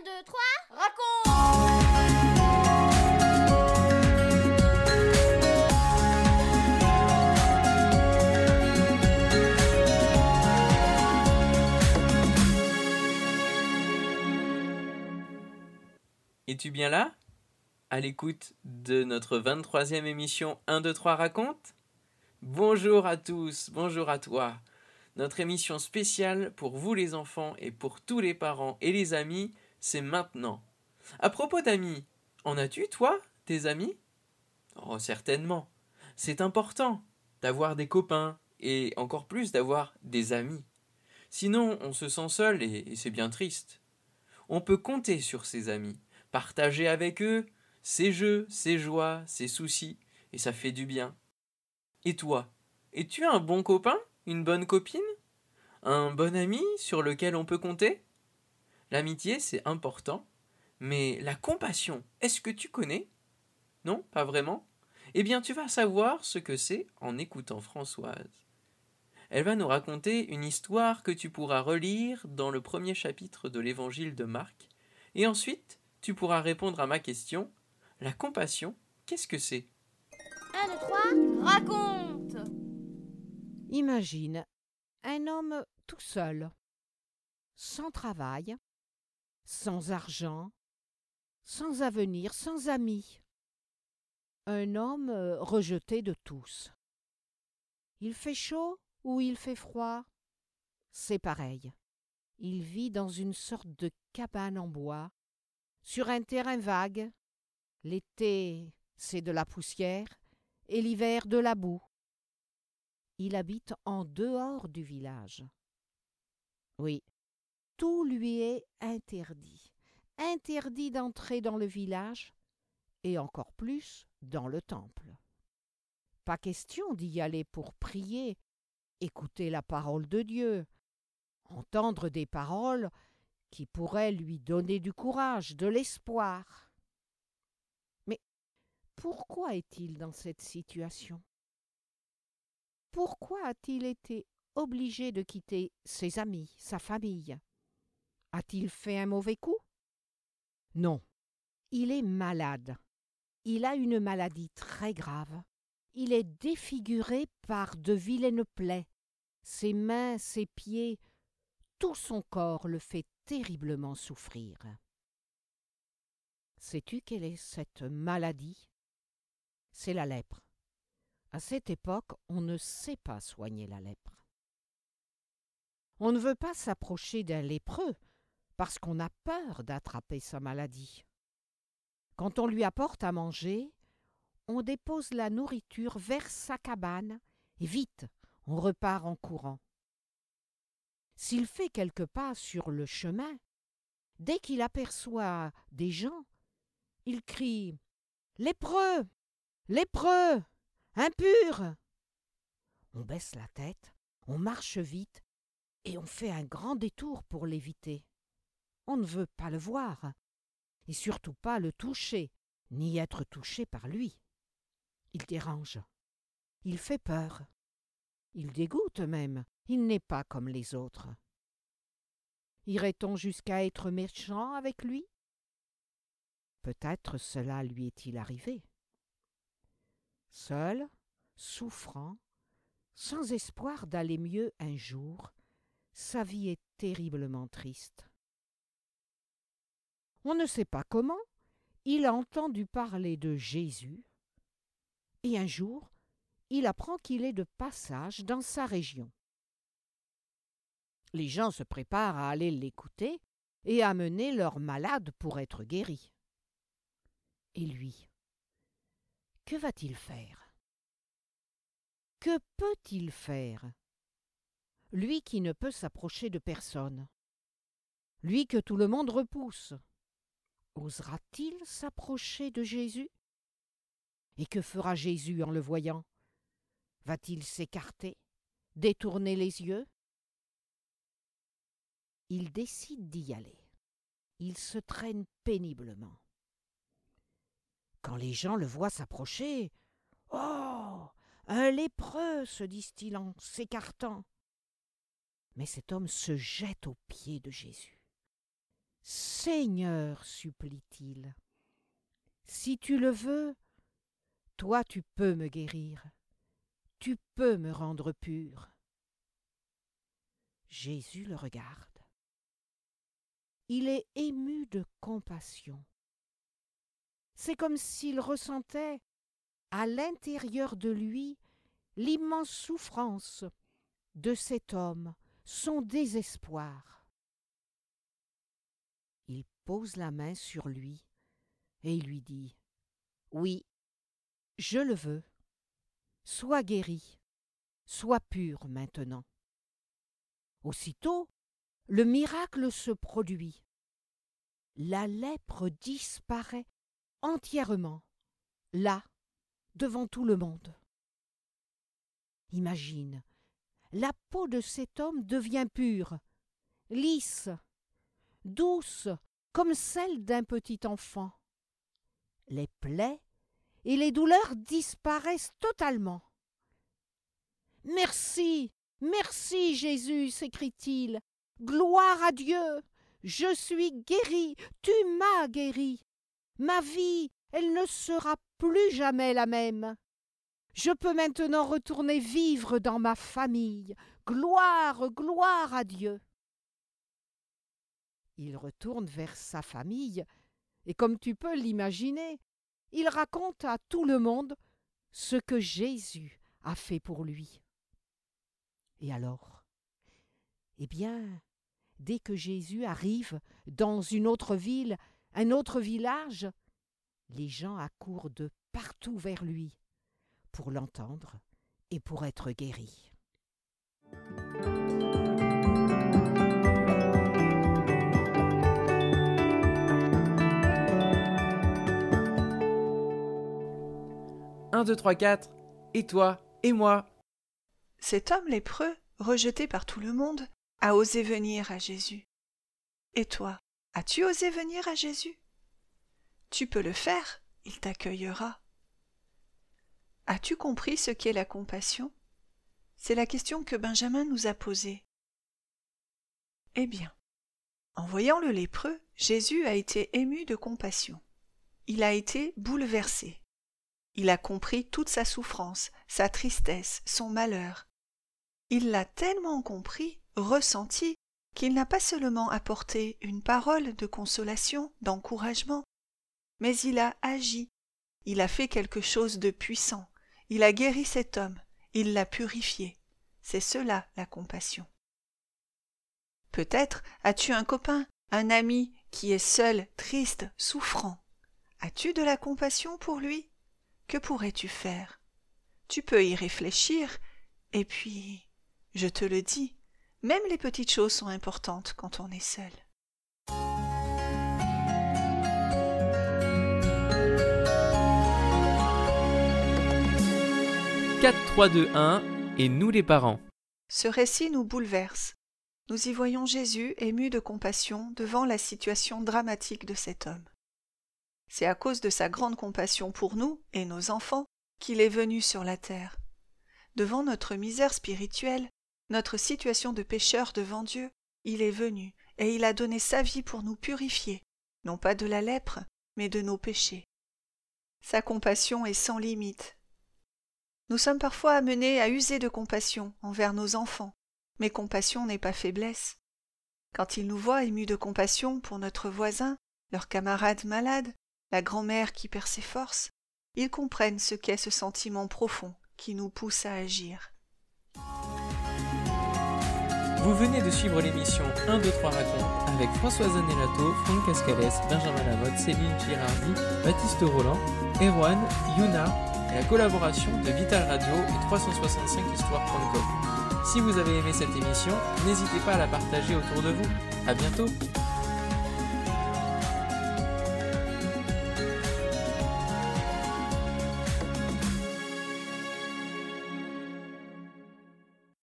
Un, deux, trois, raconte. Es-tu bien là? À l'écoute de notre 23e émission 1, 2, 3 raconte. Bonjour à tous, bonjour à toi. Notre émission spéciale pour vous les enfants et pour tous les parents et les amis, c'est maintenant. À propos d'amis, en as-tu toi, tes amis? Oh, certainement. C'est important d'avoir des copains et encore plus d'avoir des amis. Sinon, on se sent seul et, et c'est bien triste. On peut compter sur ses amis, partager avec eux ses jeux, ses joies, ses soucis, et ça fait du bien. Et toi, es-tu un bon copain? Une bonne copine? Un bon ami sur lequel on peut compter? L'amitié, c'est important, mais la compassion, est-ce que tu connais? Non, pas vraiment Eh bien, tu vas savoir ce que c'est en écoutant Françoise. Elle va nous raconter une histoire que tu pourras relire dans le premier chapitre de l'évangile de Marc, et ensuite tu pourras répondre à ma question. La compassion, qu'est-ce que c'est? Un, deux, trois, raconte Imagine un homme tout seul, sans travail, sans argent, sans avenir, sans amis. Un homme euh, rejeté de tous. Il fait chaud ou il fait froid? C'est pareil. Il vit dans une sorte de cabane en bois, sur un terrain vague. L'été, c'est de la poussière, et l'hiver de la boue. Il habite en dehors du village. Oui, tout lui est interdit. Interdit d'entrer dans le village, et encore plus dans le temple. Pas question d'y aller pour prier, écouter la parole de Dieu, entendre des paroles qui pourraient lui donner du courage, de l'espoir. Mais pourquoi est-il dans cette situation? Pourquoi a-t-il été obligé de quitter ses amis, sa famille? A-t-il fait un mauvais coup? Non, il est malade. Il a une maladie très grave. Il est défiguré par de vilaines plaies. Ses mains, ses pieds, tout son corps le fait terriblement souffrir. Sais-tu quelle est cette maladie? C'est la lèpre. À cette époque, on ne sait pas soigner la lèpre. On ne veut pas s'approcher d'un lépreux parce qu'on a peur d'attraper sa maladie. Quand on lui apporte à manger, on dépose la nourriture vers sa cabane et vite, on repart en courant. S'il fait quelques pas sur le chemin, dès qu'il aperçoit des gens, il crie Lépreux Lépreux Impur On baisse la tête, on marche vite, et on fait un grand détour pour l'éviter. On ne veut pas le voir, et surtout pas le toucher, ni être touché par lui. Il dérange. Il fait peur. Il dégoûte même. Il n'est pas comme les autres. Irait-on jusqu'à être méchant avec lui? Peut-être cela lui est-il arrivé. Seul, souffrant, sans espoir d'aller mieux un jour, sa vie est terriblement triste. On ne sait pas comment, il a entendu parler de Jésus, et un jour, il apprend qu'il est de passage dans sa région. Les gens se préparent à aller l'écouter et à mener leur malade pour être guéri. Et lui, que va-t-il faire? Que peut-il faire? Lui qui ne peut s'approcher de personne, lui que tout le monde repousse, osera-t-il s'approcher de Jésus? Et que fera Jésus en le voyant? Va-t-il s'écarter, détourner les yeux? Il décide d'y aller. Il se traîne péniblement. Quand les gens le voient s'approcher, Oh Un lépreux se disent-ils en s'écartant. Mais cet homme se jette aux pieds de Jésus. Seigneur, supplie-t-il, si tu le veux, toi tu peux me guérir, tu peux me rendre pur. Jésus le regarde. Il est ému de compassion. C'est comme s'il ressentait à l'intérieur de lui l'immense souffrance de cet homme, son désespoir. Pose la main sur lui et lui dit Oui, je le veux. Sois guéri, sois pur maintenant. Aussitôt, le miracle se produit. La lèpre disparaît entièrement, là, devant tout le monde. Imagine, la peau de cet homme devient pure, lisse, douce comme celle d'un petit enfant. Les plaies et les douleurs disparaissent totalement. Merci, merci Jésus, s'écrie-t-il. Gloire à Dieu. Je suis guéri, tu m'as guéri. Ma vie, elle ne sera plus jamais la même. Je peux maintenant retourner vivre dans ma famille. Gloire, gloire à Dieu. Il retourne vers sa famille, et comme tu peux l'imaginer, il raconte à tout le monde ce que Jésus a fait pour lui. Et alors? Eh bien, dès que Jésus arrive dans une autre ville, un autre village, les gens accourent de partout vers lui pour l'entendre et pour être guéris. 1, 2, 3, 4, et toi, et moi. Cet homme lépreux, rejeté par tout le monde, a osé venir à Jésus. Et toi, as-tu osé venir à Jésus? Tu peux le faire, il t'accueillera. As-tu compris ce qu'est la compassion? C'est la question que Benjamin nous a posée. Eh bien, en voyant le lépreux, Jésus a été ému de compassion. Il a été bouleversé. Il a compris toute sa souffrance, sa tristesse, son malheur. Il l'a tellement compris, ressenti, qu'il n'a pas seulement apporté une parole de consolation, d'encouragement, mais il a agi, il a fait quelque chose de puissant, il a guéri cet homme, il l'a purifié. C'est cela la compassion. Peut-être as-tu un copain, un ami qui est seul, triste, souffrant. As-tu de la compassion pour lui? Que pourrais-tu faire? Tu peux y réfléchir, et puis, je te le dis, même les petites choses sont importantes quand on est seul. « 4, 3, 2, 1 et nous les parents. Ce récit nous bouleverse. Nous y voyons Jésus ému de compassion devant la situation dramatique de cet homme. C'est à cause de sa grande compassion pour nous et nos enfants qu'il est venu sur la terre. Devant notre misère spirituelle, notre situation de pécheur devant Dieu, il est venu, et il a donné sa vie pour nous purifier, non pas de la lèpre, mais de nos péchés. Sa compassion est sans limite. Nous sommes parfois amenés à user de compassion envers nos enfants, mais compassion n'est pas faiblesse. Quand ils nous voient émus de compassion pour notre voisin, leur camarade malade, la grand-mère qui perd ses forces, ils comprennent ce qu'est ce sentiment profond qui nous pousse à agir. Vous venez de suivre l'émission 1, 2, 3 raconte avec Françoise Anelato, Franck Cascales, Benjamin Lamotte, Céline Girardi, Baptiste Roland, Erwan, Yuna et la collaboration de Vital Radio et 365histoire.com. Si vous avez aimé cette émission, n'hésitez pas à la partager autour de vous. À bientôt!